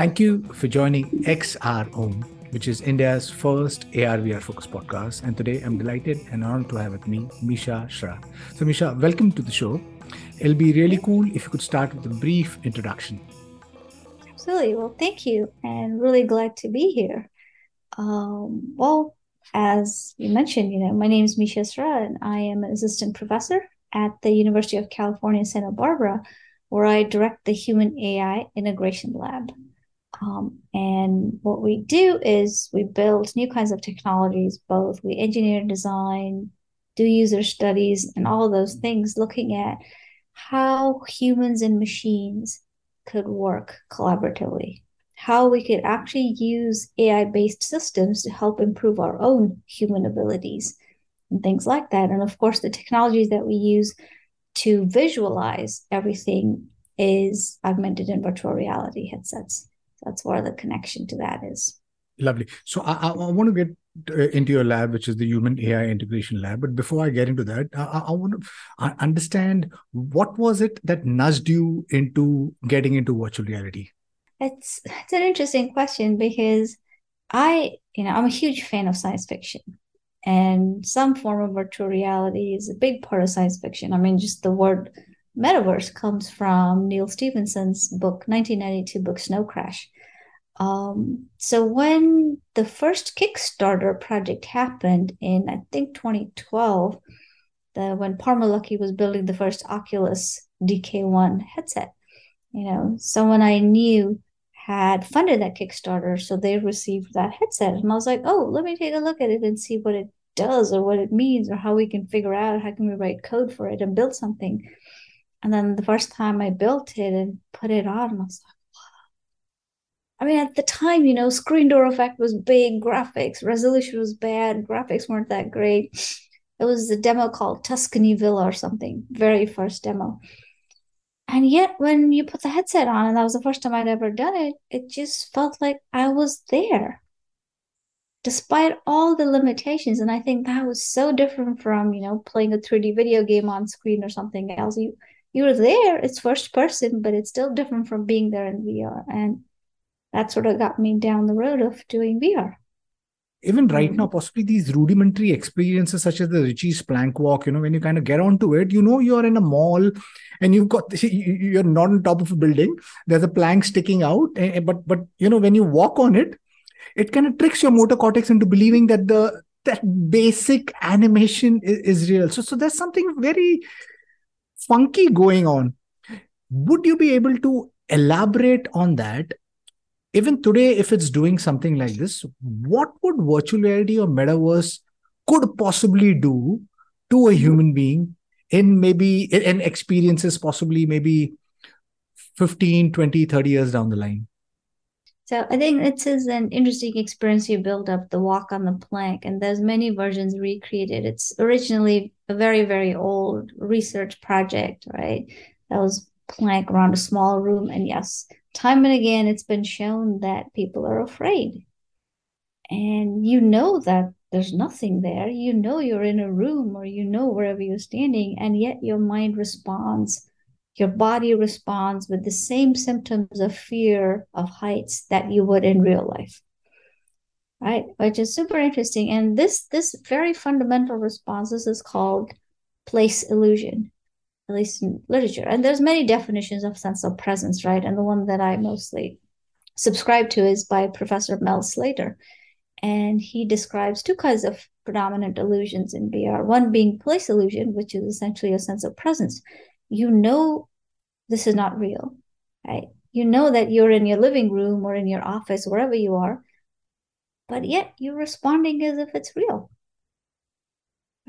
Thank you for joining XR Om, which is India's first AR VR focused podcast. And today I'm delighted and honored to have with me Misha Sra. So, Misha, welcome to the show. It'll be really cool if you could start with a brief introduction. Absolutely. Well, thank you, and really glad to be here. Um, well, as you mentioned, you know, my name is Misha Sra, and I am an assistant professor at the University of California, Santa Barbara, where I direct the Human AI Integration Lab. Um, and what we do is we build new kinds of technologies, both we engineer design, do user studies, and all those things, looking at how humans and machines could work collaboratively, how we could actually use AI based systems to help improve our own human abilities and things like that. And of course, the technologies that we use to visualize everything is augmented and virtual reality headsets that's where the connection to that is. Lovely. So i, I want to get uh, into your lab which is the human ai integration lab. But before i get into that i, I want to understand what was it that nudged you into getting into virtual reality? It's it's an interesting question because i you know i'm a huge fan of science fiction. And some form of virtual reality is a big part of science fiction. I mean just the word metaverse comes from Neal Stephenson's book, 1992 book Snow Crash. Um, so when the first Kickstarter project happened in, I think, 2012, the, when Palmer Luckey was building the first Oculus DK1 headset, you know, someone I knew had funded that Kickstarter, so they received that headset, and I was like, oh, let me take a look at it and see what it does or what it means or how we can figure out how can we write code for it and build something and then the first time I built it and put it on, I was like, wow. I mean, at the time, you know, screen door effect was big, graphics, resolution was bad, graphics weren't that great. It was a demo called Tuscany Villa or something, very first demo. And yet, when you put the headset on, and that was the first time I'd ever done it, it just felt like I was there despite all the limitations. And I think that was so different from, you know, playing a 3D video game on screen or something else. You you're there it's first person but it's still different from being there in vr and that sort of got me down the road of doing vr even right now possibly these rudimentary experiences such as the richie's plank walk you know when you kind of get onto it you know you're in a mall and you've got you're not on top of a building. There's a plank sticking out eh, eh, but but you know when you walk on it it kind of tricks your motor cortex into believing that the that basic animation is, is real. So so there's something very funky going on. Would you be able to elaborate on that? Even today, if it's doing something like this, what would virtual reality or metaverse could possibly do to a human being in maybe in experiences possibly maybe 15 20 30 years down the line so I think it is an interesting experience you build up the walk on the plank, and there's many versions recreated. It's originally a very, very old research project, right? That was plank around a small room. And yes, time and again it's been shown that people are afraid. And you know that there's nothing there. You know you're in a room or you know wherever you're standing, and yet your mind responds your body responds with the same symptoms of fear of heights that you would in real life. Right? Which is super interesting. And this this very fundamental response this is called place illusion at least in literature. And there's many definitions of sense of presence right? And the one that i mostly subscribe to is by professor mel slater. And he describes two kinds of predominant illusions in vr one being place illusion which is essentially a sense of presence. You know this is not real, right? You know that you're in your living room or in your office, wherever you are, but yet you're responding as if it's real,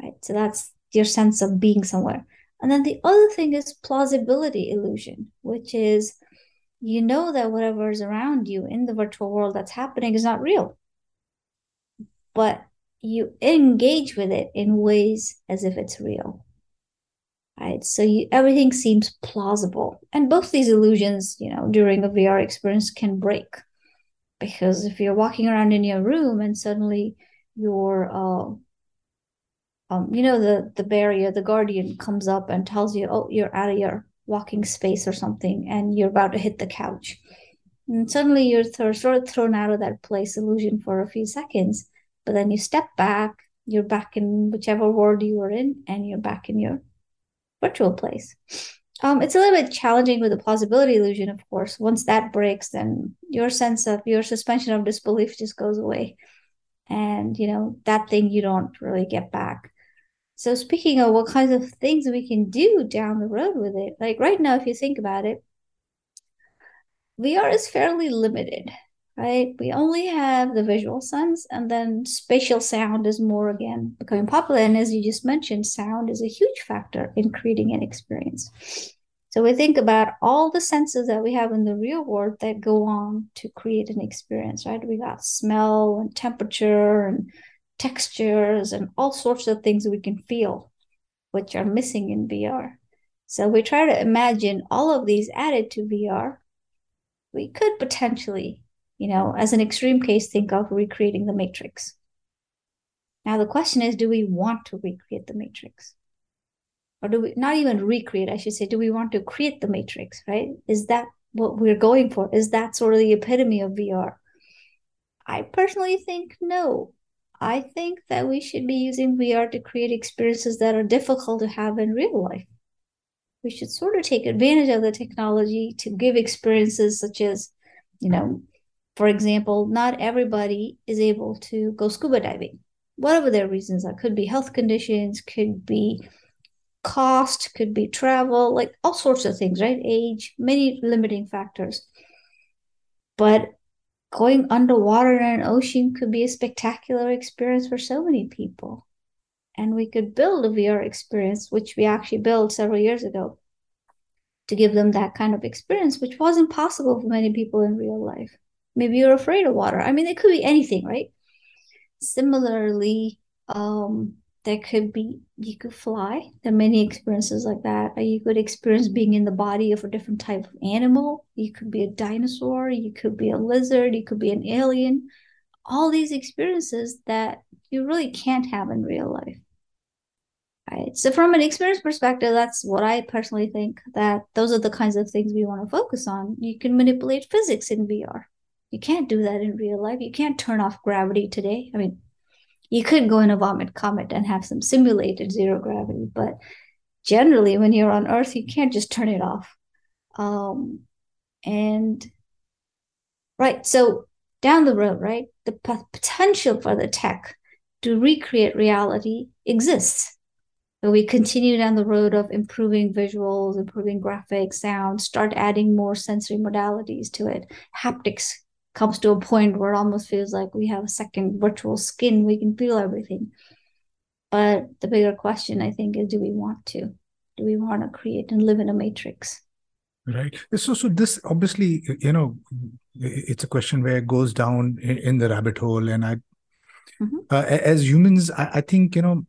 right? So that's your sense of being somewhere. And then the other thing is plausibility illusion, which is you know that whatever is around you in the virtual world that's happening is not real, but you engage with it in ways as if it's real right? So you, everything seems plausible. And both these illusions, you know, during a VR experience can break. Because if you're walking around in your room and suddenly your, uh, um, you know, the, the barrier, the guardian comes up and tells you, oh, you're out of your walking space or something, and you're about to hit the couch. And suddenly you're th- sort of thrown out of that place illusion for a few seconds. But then you step back, you're back in whichever world you were in, and you're back in your virtual place. Um, it's a little bit challenging with the plausibility illusion, of course. Once that breaks, then your sense of your suspension of disbelief just goes away. And, you know, that thing you don't really get back. So, speaking of what kinds of things we can do down the road with it, like right now, if you think about it, VR is fairly limited, right? We only have the visual sense, and then spatial sound is more again becoming popular. And as you just mentioned, sound is a huge factor in creating an experience. So we think about all the senses that we have in the real world that go on to create an experience, right? We got smell and temperature and textures and all sorts of things we can feel, which are missing in VR. So we try to imagine all of these added to VR we could potentially, you know, as an extreme case, think of recreating the matrix. Now, the question is do we want to recreate the matrix? Or do we not even recreate? I should say, do we want to create the matrix, right? Is that what we're going for? Is that sort of the epitome of VR? I personally think no. I think that we should be using VR to create experiences that are difficult to have in real life we should sort of take advantage of the technology to give experiences such as, you know, for example, not everybody is able to go scuba diving, whatever their reasons are. Could be health conditions, could be cost, could be travel, like all sorts of things, right? Age, many limiting factors. But going underwater in an ocean could be a spectacular experience for so many people and we could build a VR experience, which we actually built several years ago, to give them that kind of experience, which wasn't possible for many people in real life. Maybe you're afraid of water. I mean, it could be anything, right? Similarly, um, there could be you could fly. There are many experiences like that. You could experience being in the body of a different type of animal. You could be a dinosaur. You could be a lizard. You could be an alien. All these experiences that you really can't have in real life. Right. So from an experience perspective, that's what I personally think that those are the kinds of things we want to focus on. You can manipulate physics in VR. You can't do that in real life. You can't turn off gravity today. I mean, you could go in a vomit comet and have some simulated zero gravity, but generally when you're on Earth, you can't just turn it off. Um, and right, so down the road, right, the p- potential for the tech to recreate reality exists. So we continue down the road of improving visuals, improving graphics, sound, start adding more sensory modalities to it. Haptics comes to a point where it almost feels like we have a second virtual skin. We can feel everything. But the bigger question, I think, is do we want to? Do we want to create and live in a matrix? Right. So, so this obviously, you know, it's a question where it goes down in the rabbit hole, and I Mm-hmm. Uh, as humans, I, I, think you know.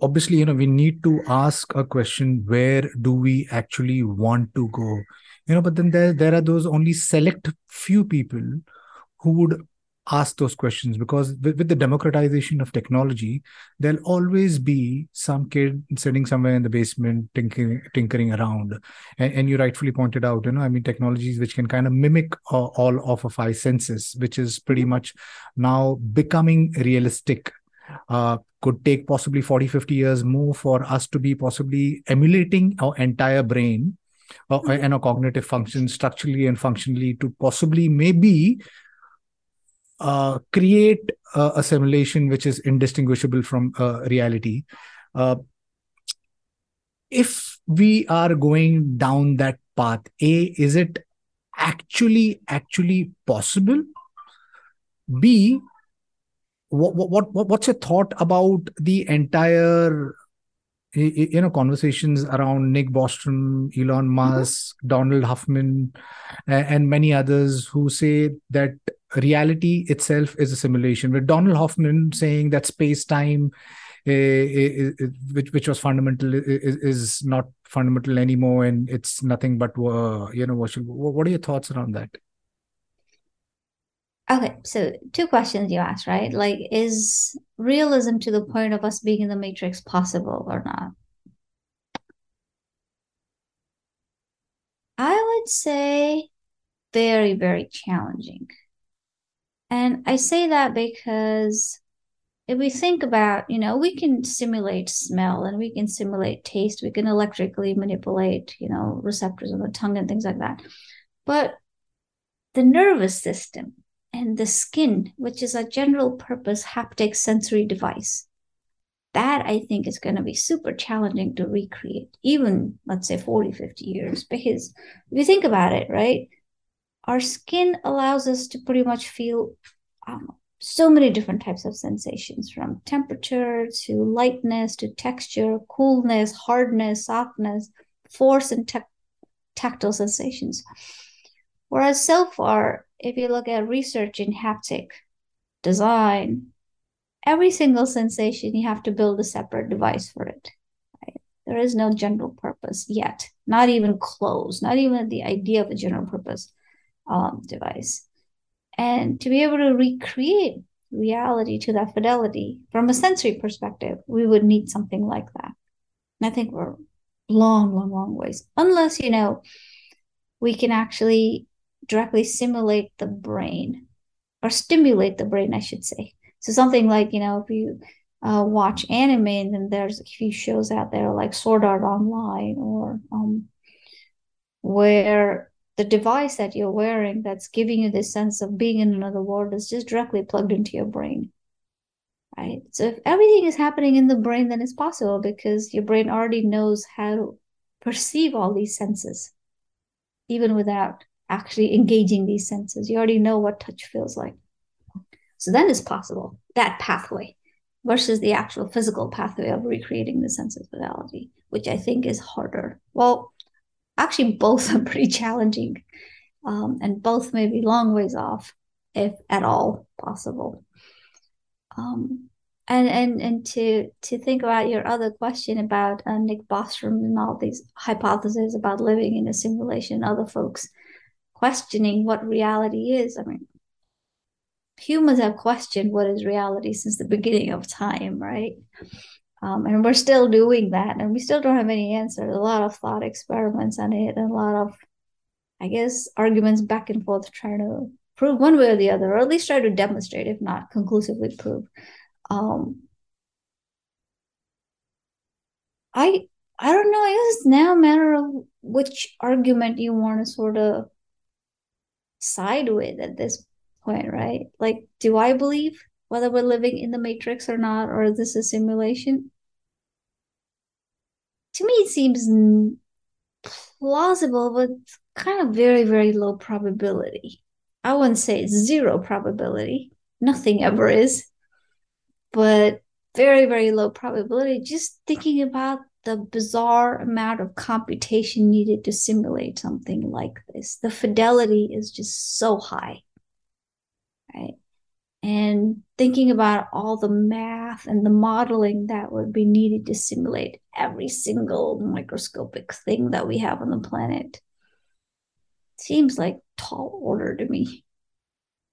Obviously, you know, we need to ask a question: Where do we actually want to go? You know, but then there there are those only select few people who would ask those questions because with, with, the democratization of technology there'll always be some kid sitting somewhere in the basement tinkering tinkering around. And, and you rightfully pointed out you know i mean technologies which can kind of mimic uh, all of our five senses which is pretty much now becoming realistic. Uh, could take possibly 40 50 years more for us to be possibly emulating our entire brain uh, and our cognitive function structurally and functionally to possibly maybe uh, create a, a, simulation which is indistinguishable from uh, reality. Uh, if we are going down that path, A, is it actually actually possible? B, what, what, what what's your thought about the entire you know conversations around Nick Bostrom, Elon mm-hmm. Musk, mm-hmm. Donald Hoffman, and many others who say that reality itself is a simulation. With Donald Hoffman saying that space time, uh, eh, which which was fundamental, is, is, not fundamental anymore, and it's nothing but uh, you know what? What are your thoughts around that? Okay, so two questions you asked, right? Like, is realism to the point of us being in the matrix possible or not? I would say very, very challenging. And I say that because if we think about, you know, we can simulate smell and we can simulate taste, we can electrically manipulate, you know, receptors on the tongue and things like that. But the nervous system and the skin, which is a general purpose haptic sensory device, that I think is going to be super challenging to recreate, even let's say 40, 50 years. Because if you think about it, right, our skin allows us to pretty much feel um, so many different types of sensations from temperature to lightness to texture, coolness, hardness, softness, force, and te- tactile sensations. Whereas so far, if you look at research in haptic design, every single sensation you have to build a separate device for it. Right? There is no general purpose yet, not even close, not even the idea of a general purpose um, device and to be able to recreate reality to that fidelity from a sensory perspective, we would need something like that. And I think we're long, long, long ways, unless, you know, we can actually directly simulate the brain or stimulate the brain, I should say. So something like, you know, if you uh, watch anime and then there's a few shows out there like Sword Art Online or um, where the device that you're wearing that's giving you this sense of being in another world is just directly plugged into your brain right so if everything is happening in the brain then it's possible because your brain already knows how to perceive all these senses even without actually engaging these senses. You already know what touch feels like. So then it's possible that pathway versus the actual physical pathway of recreating the sense of fidelity which i think is harder. Well actually both are pretty challenging um, and both may be long ways off if at all possible. Um, and and and to to think about your other question about uh, nick bostrom and all these hypotheses about living in a simulation other folks questioning what reality is i mean humans have questioned what is reality since the beginning of time right um, and we're still doing that, and we still don't have any answers. A lot of thought experiments on it, and a lot of, I guess, arguments back and forth trying to prove one way or the other, or at least try to demonstrate, if not conclusively prove. Um, I I don't know. I guess it's now a matter of which argument you want to sort of side with at this point, right? Like, do I believe whether we're living in the matrix or not, or is this a simulation? to me it seems plausible but kind of very very low probability i wouldn't say it's zero probability nothing ever is but very very low probability just thinking about the bizarre amount of computation needed to simulate something like this the fidelity is just so high right and thinking about all the math and the modeling that would be needed to simulate every single microscopic thing that we have on the planet seems like tall order to me.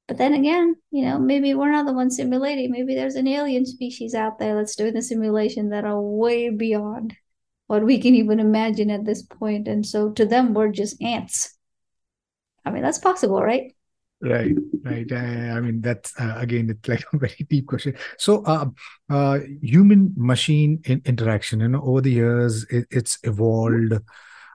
But then again, you know, maybe we're not the ones simulating. Maybe there's an alien species out there that's doing the simulation that are way beyond what we can even imagine at this point. And so to them, we're just ants. I mean, that's possible, right? Right, right. I, I mean, that's uh, again, it's like a very deep question. So, uh, uh, human machine in interaction, you know, over the years, it, it's evolved.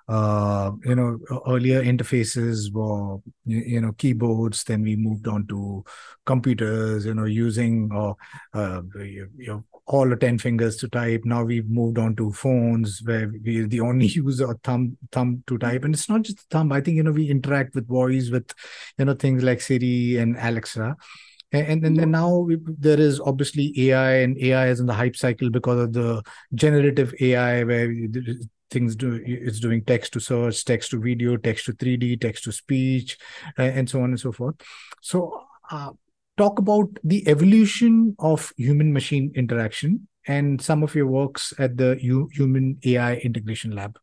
Uh, you know, earlier interfaces were, you, know, keyboards. Then we moved on to computers, you know, using uh, uh, you, you all the 10 fingers to type. Now we've moved on to phones where we are the only use our thumb thumb to type. And it's not just the thumb. I think you know we interact with voice with you know things like siri and alexa. And, and then now we, there is obviously ai and ai is in the hype cycle because of the generative ai where things do it's doing text to search text to video text to 3d text to speech and so on and so forth. So uh, talk about the evolution of human machine interaction and some of your works at the U- Human AI Integration Lab.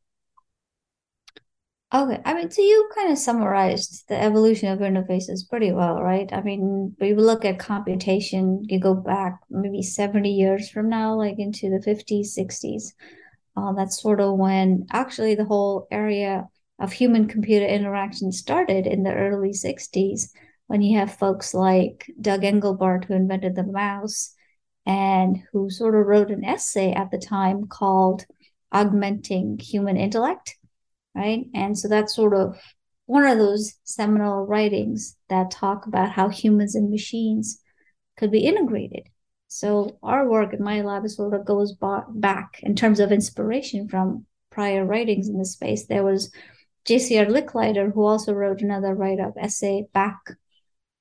Okay, I mean, so you kind of summarized the evolution of interfaces pretty well, right? I mean, we look at computation, you go back maybe 70 years from now, like into the 50s, 60s. Uh, that's sort of when actually the whole area of human computer interaction started in the early 60s when you have folks like Doug Engelbart, who invented the mouse and who sort of wrote an essay at the time called Augmenting Human Intellect, right? And so that's sort of one of those seminal writings that talk about how humans and machines could be integrated. So our work in my lab sort of goes back in terms of inspiration from prior writings in the space. There was J.C.R. Licklider, who also wrote another write-up essay back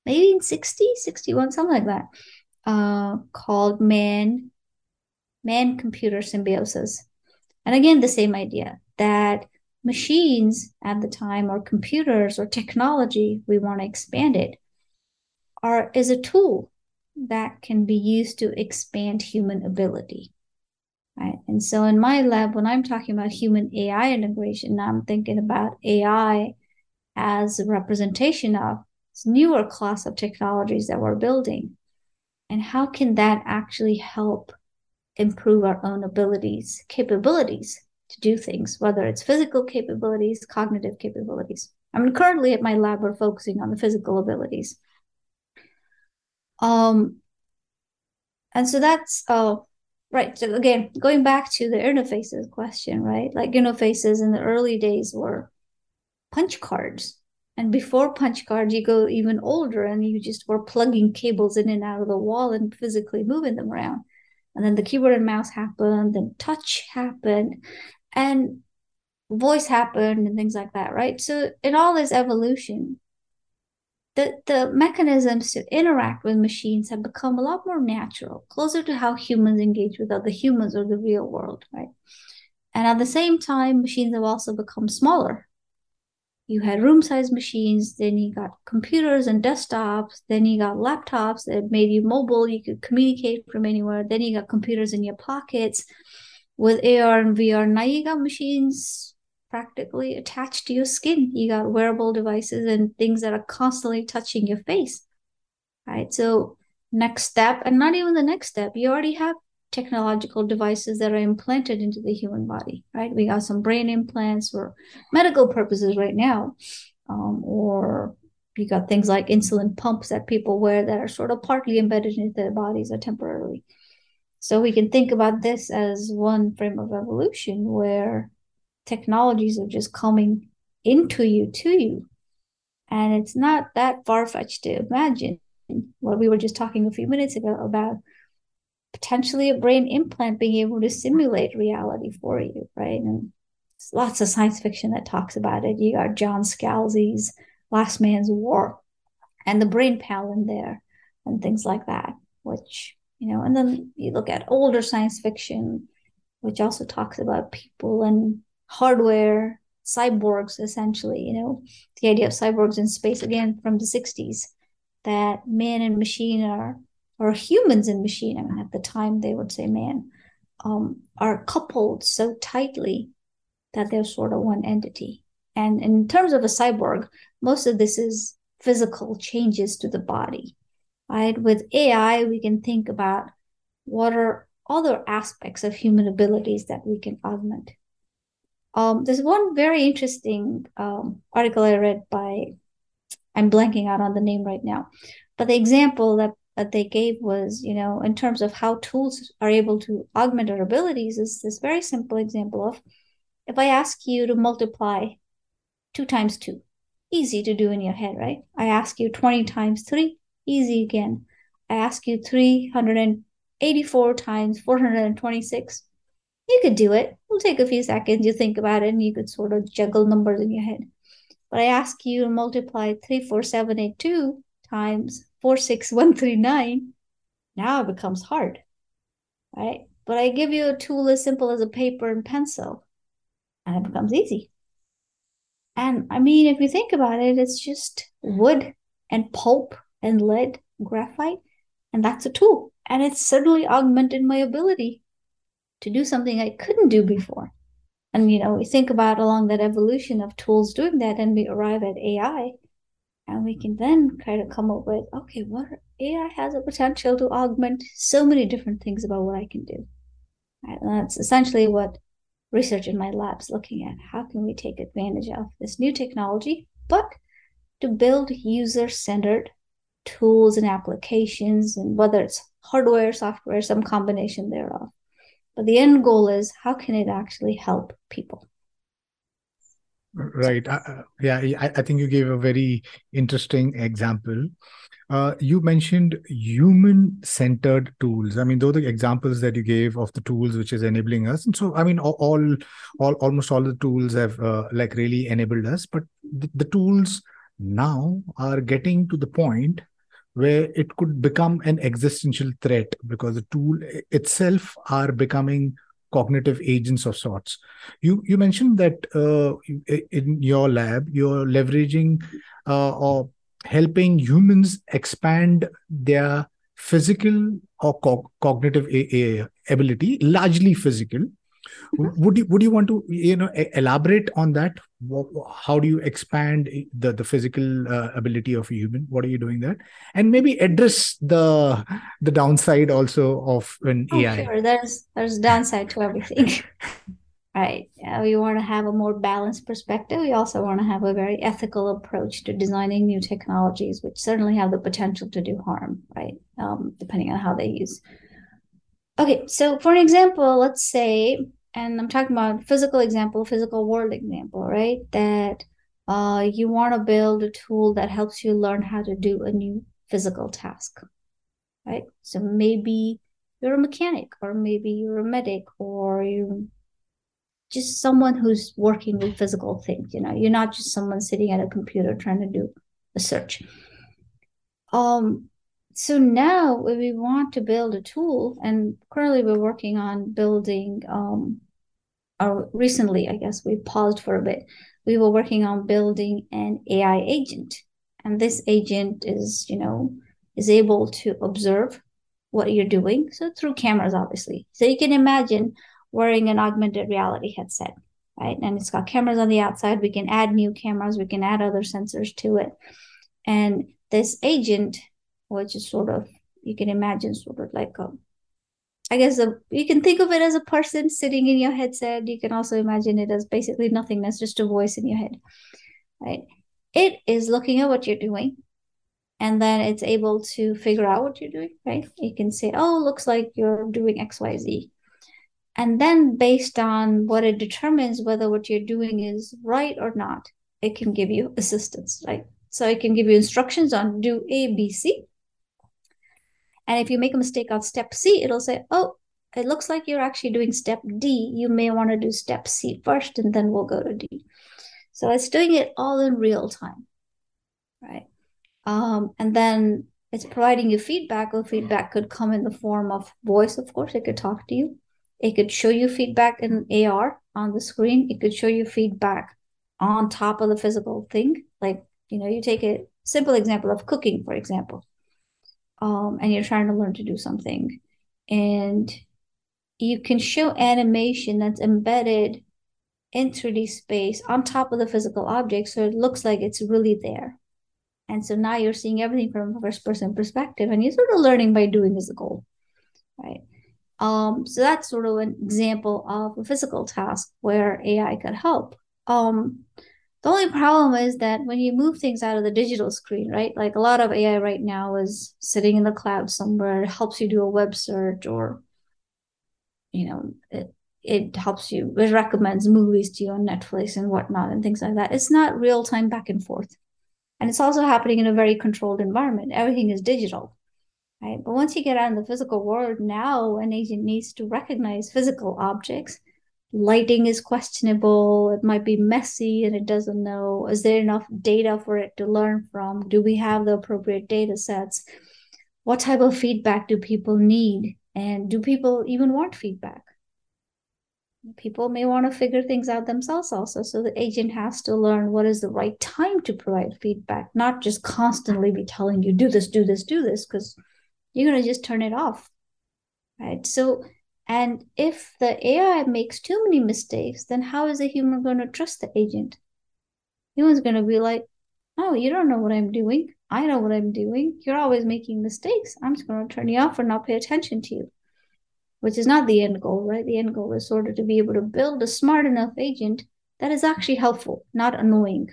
maybe in 60, 61, something like that, uh, called Man, Man Computer Symbiosis. And again, the same idea that machines at the time or computers or technology, we want to expand it, are is a tool that can be used to expand human ability. Right. And so in my lab, when I'm talking about human AI integration, I'm thinking about AI as a representation of newer class of technologies that we're building. And how can that actually help improve our own abilities, capabilities to do things, whether it's physical capabilities, cognitive capabilities. I mean, currently at my lab, we're focusing on the physical abilities. Um, and so that's uh, right. So again, going back to the interfaces question, right? Like interfaces in the early days were punch cards. And before punch cards, you go even older and you just were plugging cables in and out of the wall and physically moving them around. And then the keyboard and mouse happened, then touch happened, and voice happened, and things like that, right? So in all this evolution, the, the mechanisms to interact with machines have become a lot more natural, closer to how humans engage with other humans or the real world, right? And at the same time, machines have also become smaller. You had room size machines, then you got computers and desktops, then you got laptops that made you mobile, you could communicate from anywhere, then you got computers in your pockets. With AR and VR, now you got machines practically attached to your skin. You got wearable devices and things that are constantly touching your face. Right. So next step, and not even the next step, you already have technological devices that are implanted into the human body, right? We got some brain implants for medical purposes right now. Um, or you got things like insulin pumps that people wear that are sort of partly embedded into their bodies or temporarily. So we can think about this as one frame of evolution where technologies are just coming into you to you and it's not that far-fetched to imagine what we were just talking a few minutes ago about potentially a brain implant being able to simulate reality for you right? And lots of science fiction that talks about it. You got john scalzi's last man's war and the brain pal in there and things like that which you know and then you look at older science fiction which also talks about people and hardware cyborgs essentially you know? The idea of cyborgs in space again from the 60s that man and machine are or humans and machine i mean at the time they would say man um, are coupled so tightly that they're sort of one entity. And in terms of a cyborg most of this is physical changes to the body right? With ai we can think about what are other aspects of human abilities that we can augment. Um, there's one very interesting um, article I read by, I'm blanking out on the name right now, but the example that, that they gave was, you know, in terms of how tools are able to augment our abilities, is this very simple example of if I ask you to multiply two times two, easy to do in your head, right? I ask you 20 times three, easy again. I ask you 384 times 426, you could do it. It'll take a few seconds. You think about it and you could sort of juggle numbers in your head. But I ask you to multiply 34782 times 46139. Now it becomes hard, right? But I give you a tool as simple as a paper and pencil, and it becomes easy. And I mean, if you think about it, it's just wood and pulp and lead, graphite, and that's a tool. And it's certainly augmented my ability to do something I couldn't do before. And you know, we think about along that evolution of tools doing that, and we arrive at AI, and we can then kind of come up with, okay, what AI has the potential to augment so many different things about what I can do. And that's essentially what research in my labs looking at how can we take advantage of this new technology, but to build user-centered tools and applications, and whether it's hardware, software, some combination thereof. But the end goal is how can it actually help people? Right. Uh, yeah, I, I, think you gave a very interesting example. Uh, you mentioned human centered tools. I mean, those are the examples that you gave of the tools which is enabling us. And so, I mean, all, all, almost all the tools have uh, like really enabled us, but the, the tools now are getting to the point where it could become an existential threat because the tool itself are becoming cognitive agents of sorts. You you mentioned that uh, in your lab you're leveraging uh, or helping humans expand their physical or co- cognitive a- a- ability, largely physical. Would you would you want to you know elaborate on that? How do you expand the the physical uh, ability of a human? What are you doing there? And maybe address the the downside also of an oh, AI. Sure, there's there's downside to everything. right yeah, we want to have a more balanced perspective we also want to have a very ethical approach to designing new technologies which certainly have the potential to do harm right um, depending on how they use okay so for an example let's say and i'm talking about physical example physical world example right? That uh, you want to build a tool that helps you learn how to do a new physical task right? So maybe you're a mechanic or maybe you're a medic or you just someone who's working with physical things you know? You're not just someone sitting at a computer trying to do a search. Um so now we want to build a tool and currently we're working on building um or recently i guess we paused for a bit we were working on building an ai agent and this agent is you know is able to observe what you're doing so through cameras obviously so you can imagine wearing an augmented reality headset, right? And it's got cameras on the outside. We can add new cameras, we can add other sensors to it. And this agent, which is sort of, you can imagine sort of like a, I guess a, you can think of it as a person sitting in your headset. You can also imagine it as basically nothingness, just a voice in your head, right? It is looking at what you're doing and then it's able to figure out what you're doing, right? It can say, oh, looks like you're doing XYZ. And then, based on what it determines whether what you're doing is right or not, it can give you assistance, right? So it can give you instructions on do A, B, C. And if you make a mistake on step C, it'll say, oh, it looks like you're actually doing step D. You may want to do step C first, and then we'll go to D. So it's doing it all in real time, right? Um, and then it's providing you feedback. Or feedback could come in the form of voice, of course. It could talk to you. It could show you feedback in AR on the screen. It could show you feedback on top of the physical thing. Like, you know, you take a simple example of cooking, for example, um, and you're trying to learn to do something. And you can show animation that's embedded in 3D space on top of the physical object. So it looks like it's really there. And so now you're seeing everything from a first person perspective and you're sort of learning by doing as a goal, right? Um, so that's sort of an example of a physical task where AI could help. Um, the only problem is that when you move things out of the digital screen, right? Like a lot of AI right now is sitting in the cloud somewhere, it helps you do a web search or, you know, it, it helps you, it recommends movies to you on Netflix and whatnot and things like that. It's not real time back and forth. And it's also happening in a very controlled environment. Everything is digital right? But once you get out in the physical world, now an agent needs to recognize physical objects. Lighting is questionable, it might be messy and it doesn't know. Is there enough data for it to learn from? Do we have the appropriate data sets? What type of feedback do people need? And do people even want feedback? People may want to figure things out themselves also. So the agent has to learn what is the right time to provide feedback, not just constantly be telling you, do this, do this, do this, because you're going to just turn it off right so and if the ai makes too many mistakes then how is a human going to trust the agent? Human's going to be like oh you don't know what i'm doing. I know what i'm doing. You're always making mistakes. I'm just going to turn you off or not pay attention to you. Which is not the end goal, right? The end goal is sort of to be able to build a smart enough agent that is actually helpful, not annoying.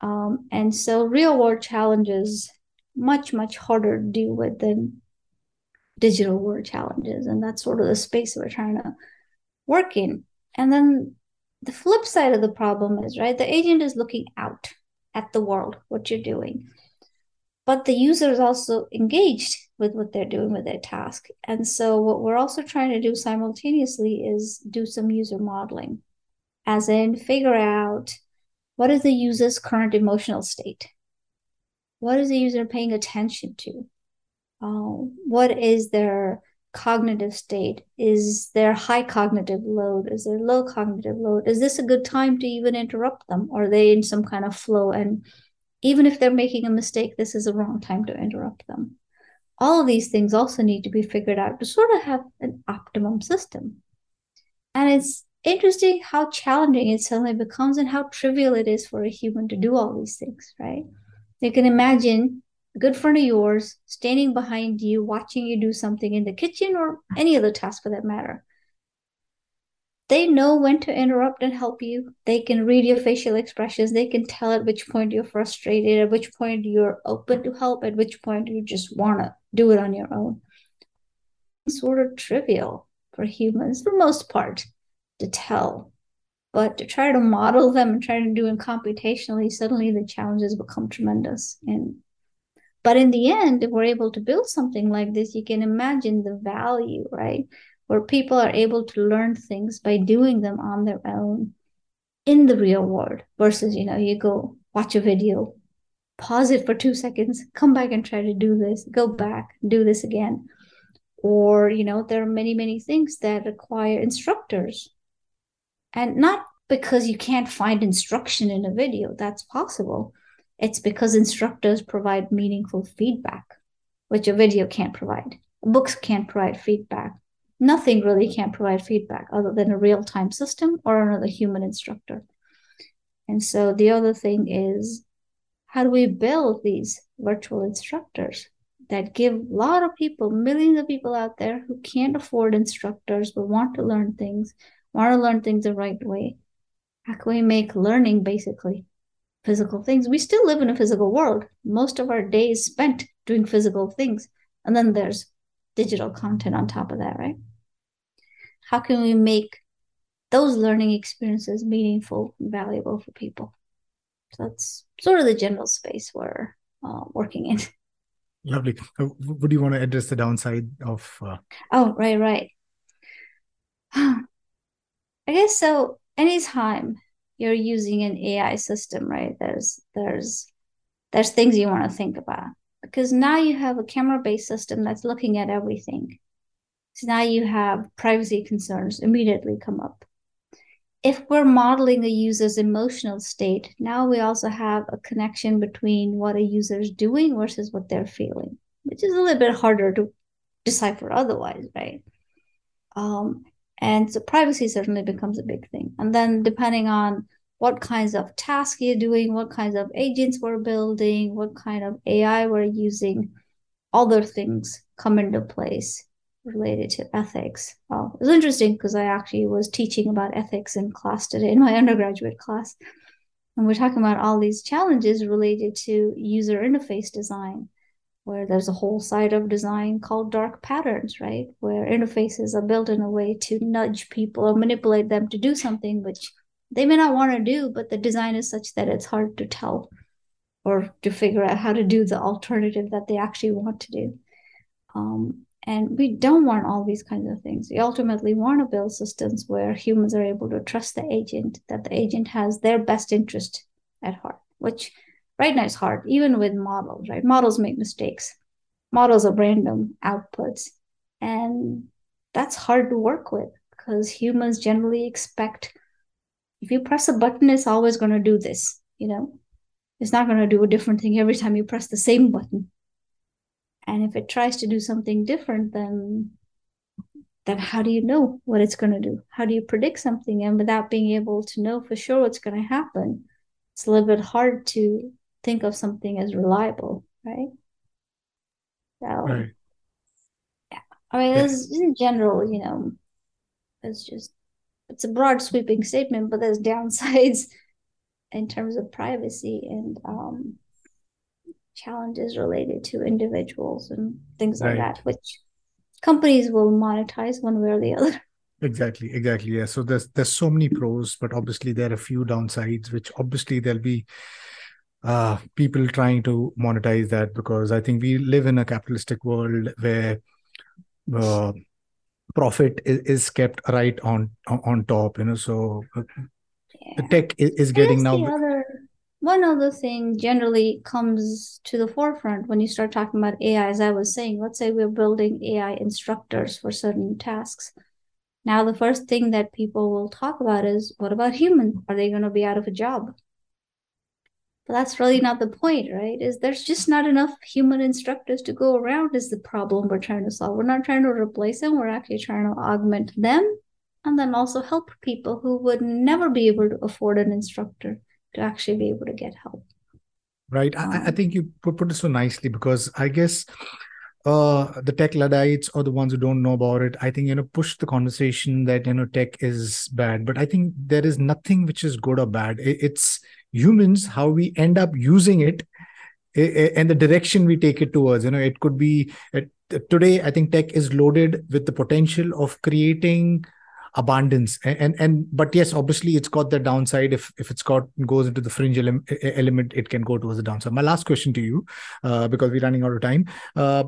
Um, and so real world challenges much, much harder to deal with than digital world challenges. And that's sort of the space we're trying to work in. And then the flip side of the problem is, right, the agent is looking out at the world, what you're doing. But the user is also engaged with what they're doing with their task. And so, what we're also trying to do simultaneously is do some user modeling, as in figure out what is the user's current emotional state? What is the user paying attention to? Uh, what is their cognitive state? Is there high cognitive load? Is there low cognitive load? Is this a good time to even interrupt them? Are they in some kind of flow? And even if they're making a mistake, this is a wrong time to interrupt them all of these things also need to be figured out to sort of have an optimum system. And it's interesting how challenging it suddenly becomes and how trivial it is for a human to do all these things, right? You can imagine a good friend of yours standing behind you, watching you do something in the kitchen or any other task for that matter they know when to interrupt and help you. They can read your facial expressions. They can tell at which point you're frustrated, at which point you're open to help, at which point you just want to do it on your own. It's sort of trivial for humans, for most part, to tell. But to try to model them and try to do it computationally, suddenly the challenges become tremendous. And but in the end, if we're able to build something like this, you can imagine the value, right? where people are able to learn things by doing them on their own in the real world versus you know you go watch a video pause it for two seconds come back and try to do this go back do this again. Or you know there are many many things that require instructors. And not because you can't find instruction in a video that's possible it's because instructors provide meaningful feedback which a video can't provide books can't provide feedback nothing really can provide feedback other than a real time system or another human instructor. And so the other thing is how do we build these virtual instructors that give a lot of people, millions of people out there who can't afford instructors but want to learn things, want to learn things the right way? How can we make learning basically physical things? We still live in a physical world. Most of our days spent doing physical things. And then there's digital content on top of that, right? how can we make those learning experiences meaningful and valuable for people so that's sort of the general space we're uh, working in lovely uh, would you want to address the downside of uh... oh right right i guess so anytime you're using an ai system right there's there's there's things you want to think about because now you have a camera based system that's looking at everything so now you have privacy concerns immediately come up. If we're modeling a user's emotional state, now we also have a connection between what a user is doing versus what they're feeling, which is a little bit harder to decipher otherwise, right? Um, and so privacy certainly becomes a big thing. And then depending on what kinds of tasks you're doing, what kinds of agents we're building, what kind of AI we're using, other things come into place related to ethics. Oh, it was interesting because I actually was teaching about ethics in class today in my undergraduate class. And we're talking about all these challenges related to user interface design, where there's a whole side of design called dark patterns, right? Where interfaces are built in a way to nudge people or manipulate them to do something which they may not want to do, but the design is such that it's hard to tell or to figure out how to do the alternative that they actually want to do. Um, and we don't want all these kinds of things. We ultimately want to build systems where humans are able to trust the agent, that the agent has their best interest at heart, which right now is hard, even with models, right? Models make mistakes. Models are random outputs. And that's hard to work with because humans generally expect if you press a button, it's always going to do this, you know? It's not going to do a different thing every time you press the same button and if it tries to do something different then then how do you know what it's going to do how do you predict something and without being able to know for sure what's going to happen it's a little bit hard to think of something as reliable right so right. yeah I mean, yeah. in general, you know, it's just it's a broad sweeping statement, but there's downsides in terms of privacy and um, challenges related to individuals and things right. like that, which companies will monetize one way or the other. Exactly, exactly. Yeah. So there's there's so many pros, but obviously there are a few downsides, which obviously there'll be uh, people trying to monetize that because I think we live in a capitalistic world where uh, profit is, is, kept right on on top. You know, so uh, yeah. the tech is, is getting now. Other, one other thing generally comes to the forefront when you start talking about AI. As I was saying, let's say we're building AI instructors for certain tasks. Now, the first thing that people will talk about is what about human? Are they going to be out of a job? But that's really not the point, right? Is there's just not enough human instructors to go around is the problem we're trying to solve. We're not trying to replace them, we're actually trying to augment them and then also help people who would never be able to afford an instructor to actually be able to get help. Right. Um, I, I, think you put, put it so nicely because I guess uh, the tech Luddites or the ones who don't know about it, I think, you know, push the conversation that, you know, tech is bad. But I think there is nothing which is good or bad. It's humans, how we end up using it and the direction we take it towards. You know, it could be today, I think tech is loaded with the potential of creating abundance. And, and and, but yes obviously it's got the downside. If if it's got goes into the fringe ele- element it can go towards the downside. My last question to you uh, because we're running out of time uh,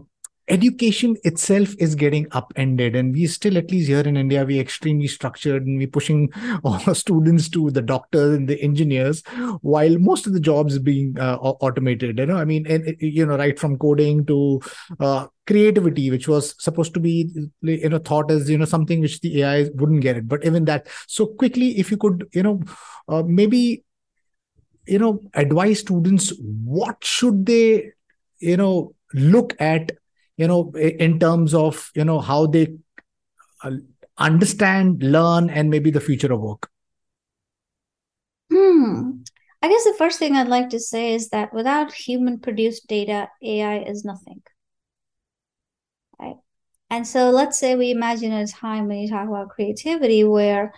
education itself is getting upended and we still at least here in india we extremely structured and we're pushing all our students to the doctors and the engineers while most of the jobs being uh, automated you know? I mean and you know right from coding to uh, creativity which was supposed to be you know thought as you know something which the ai wouldn't get it. But even that so quickly if you could you know uh, maybe you know advise students what should they you know look at you know in terms of you know how they uh, understand learn and maybe the future of work. Hmm. I guess the first thing i'd like to say is that without human produced data ai is nothing. Right? And so let's say we imagine a time when you talk about creativity where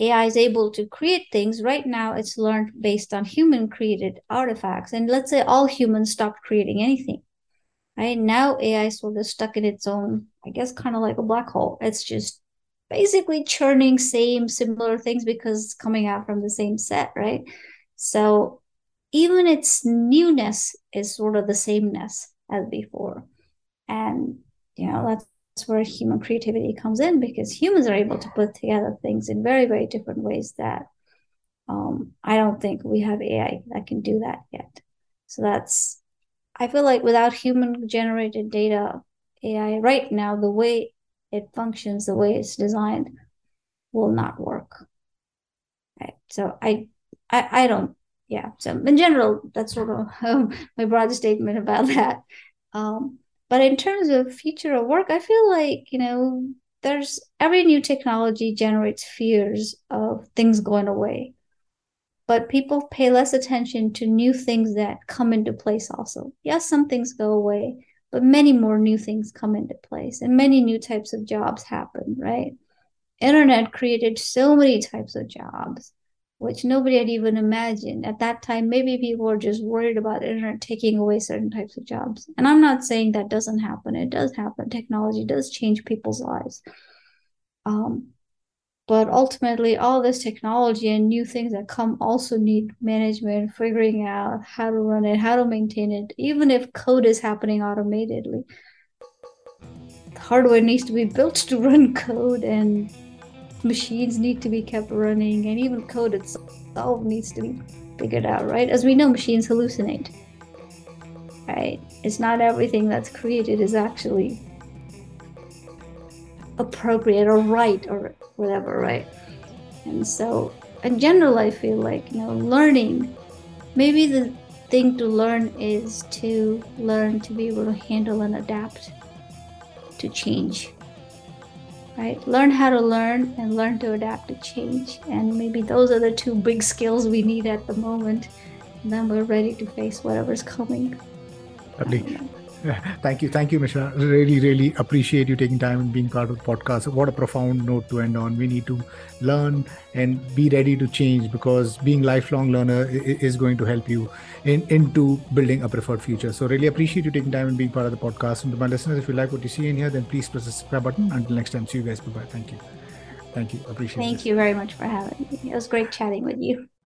AI is able to create things. Right now, it's learned based on human created artifacts. And let's say all humans stopped creating anything right? Now ai is sort of stuck in its own i guess kind of like a black hole. It's just basically churning same similar things because it's coming out from the same set right? So even its newness is sort of the sameness as before. And you know that's where human creativity comes in because humans are able to put together things in very very different ways that um, i don't think we have ai that can do that yet. So that's I feel like without human generated data, AI right now, the way it functions, the way it's designed, will not work. Right. So I, I, I don't. Yeah. So in general, that's sort of um, my broad statement about that. Um, but in terms of future of work, I feel like you know, there's every new technology generates fears of things going away but people pay less attention to new things that come into place also. Yes, some things go away, but many more new things come into place and many new types of jobs happen, right? Internet created so many types of jobs which nobody had even imagined. At that time maybe people were just worried about internet taking away certain types of jobs. And i'm not saying that doesn't happen. It does happen. Technology does change people's lives. Um, but ultimately all this technology and new things that come also need management figuring out how to run it how to maintain it even if code is happening automatedly. Hardware needs to be built to run code and machines need to be kept running and even code itself needs to be figured out right? As we know machines hallucinate right? It's not everything that's created is actually appropriate or right or whatever, right? And so, in general, I feel like, you know, learning, maybe the thing to learn is to learn to be able to handle and adapt to change. Right? Learn how to learn and learn to adapt to change. And maybe those are the two big skills we need at the moment. And then we're ready to face whatever's coming. Lovely. Um, Thank you. Thank you, Misha Sra. Really, really appreciate you taking time and being part of the podcast. What a profound note to end on. We need to learn and be ready to change because being lifelong learner is going to help you in, into building a preferred future. So really appreciate you taking time and being part of the podcast. And to my listeners, if you like what you see in here, then please press the subscribe button. Until next time, see you guys. Bye-bye. Thank you. Thank you. Appreciate it. Thank this. you very much for having me. It was great chatting with you.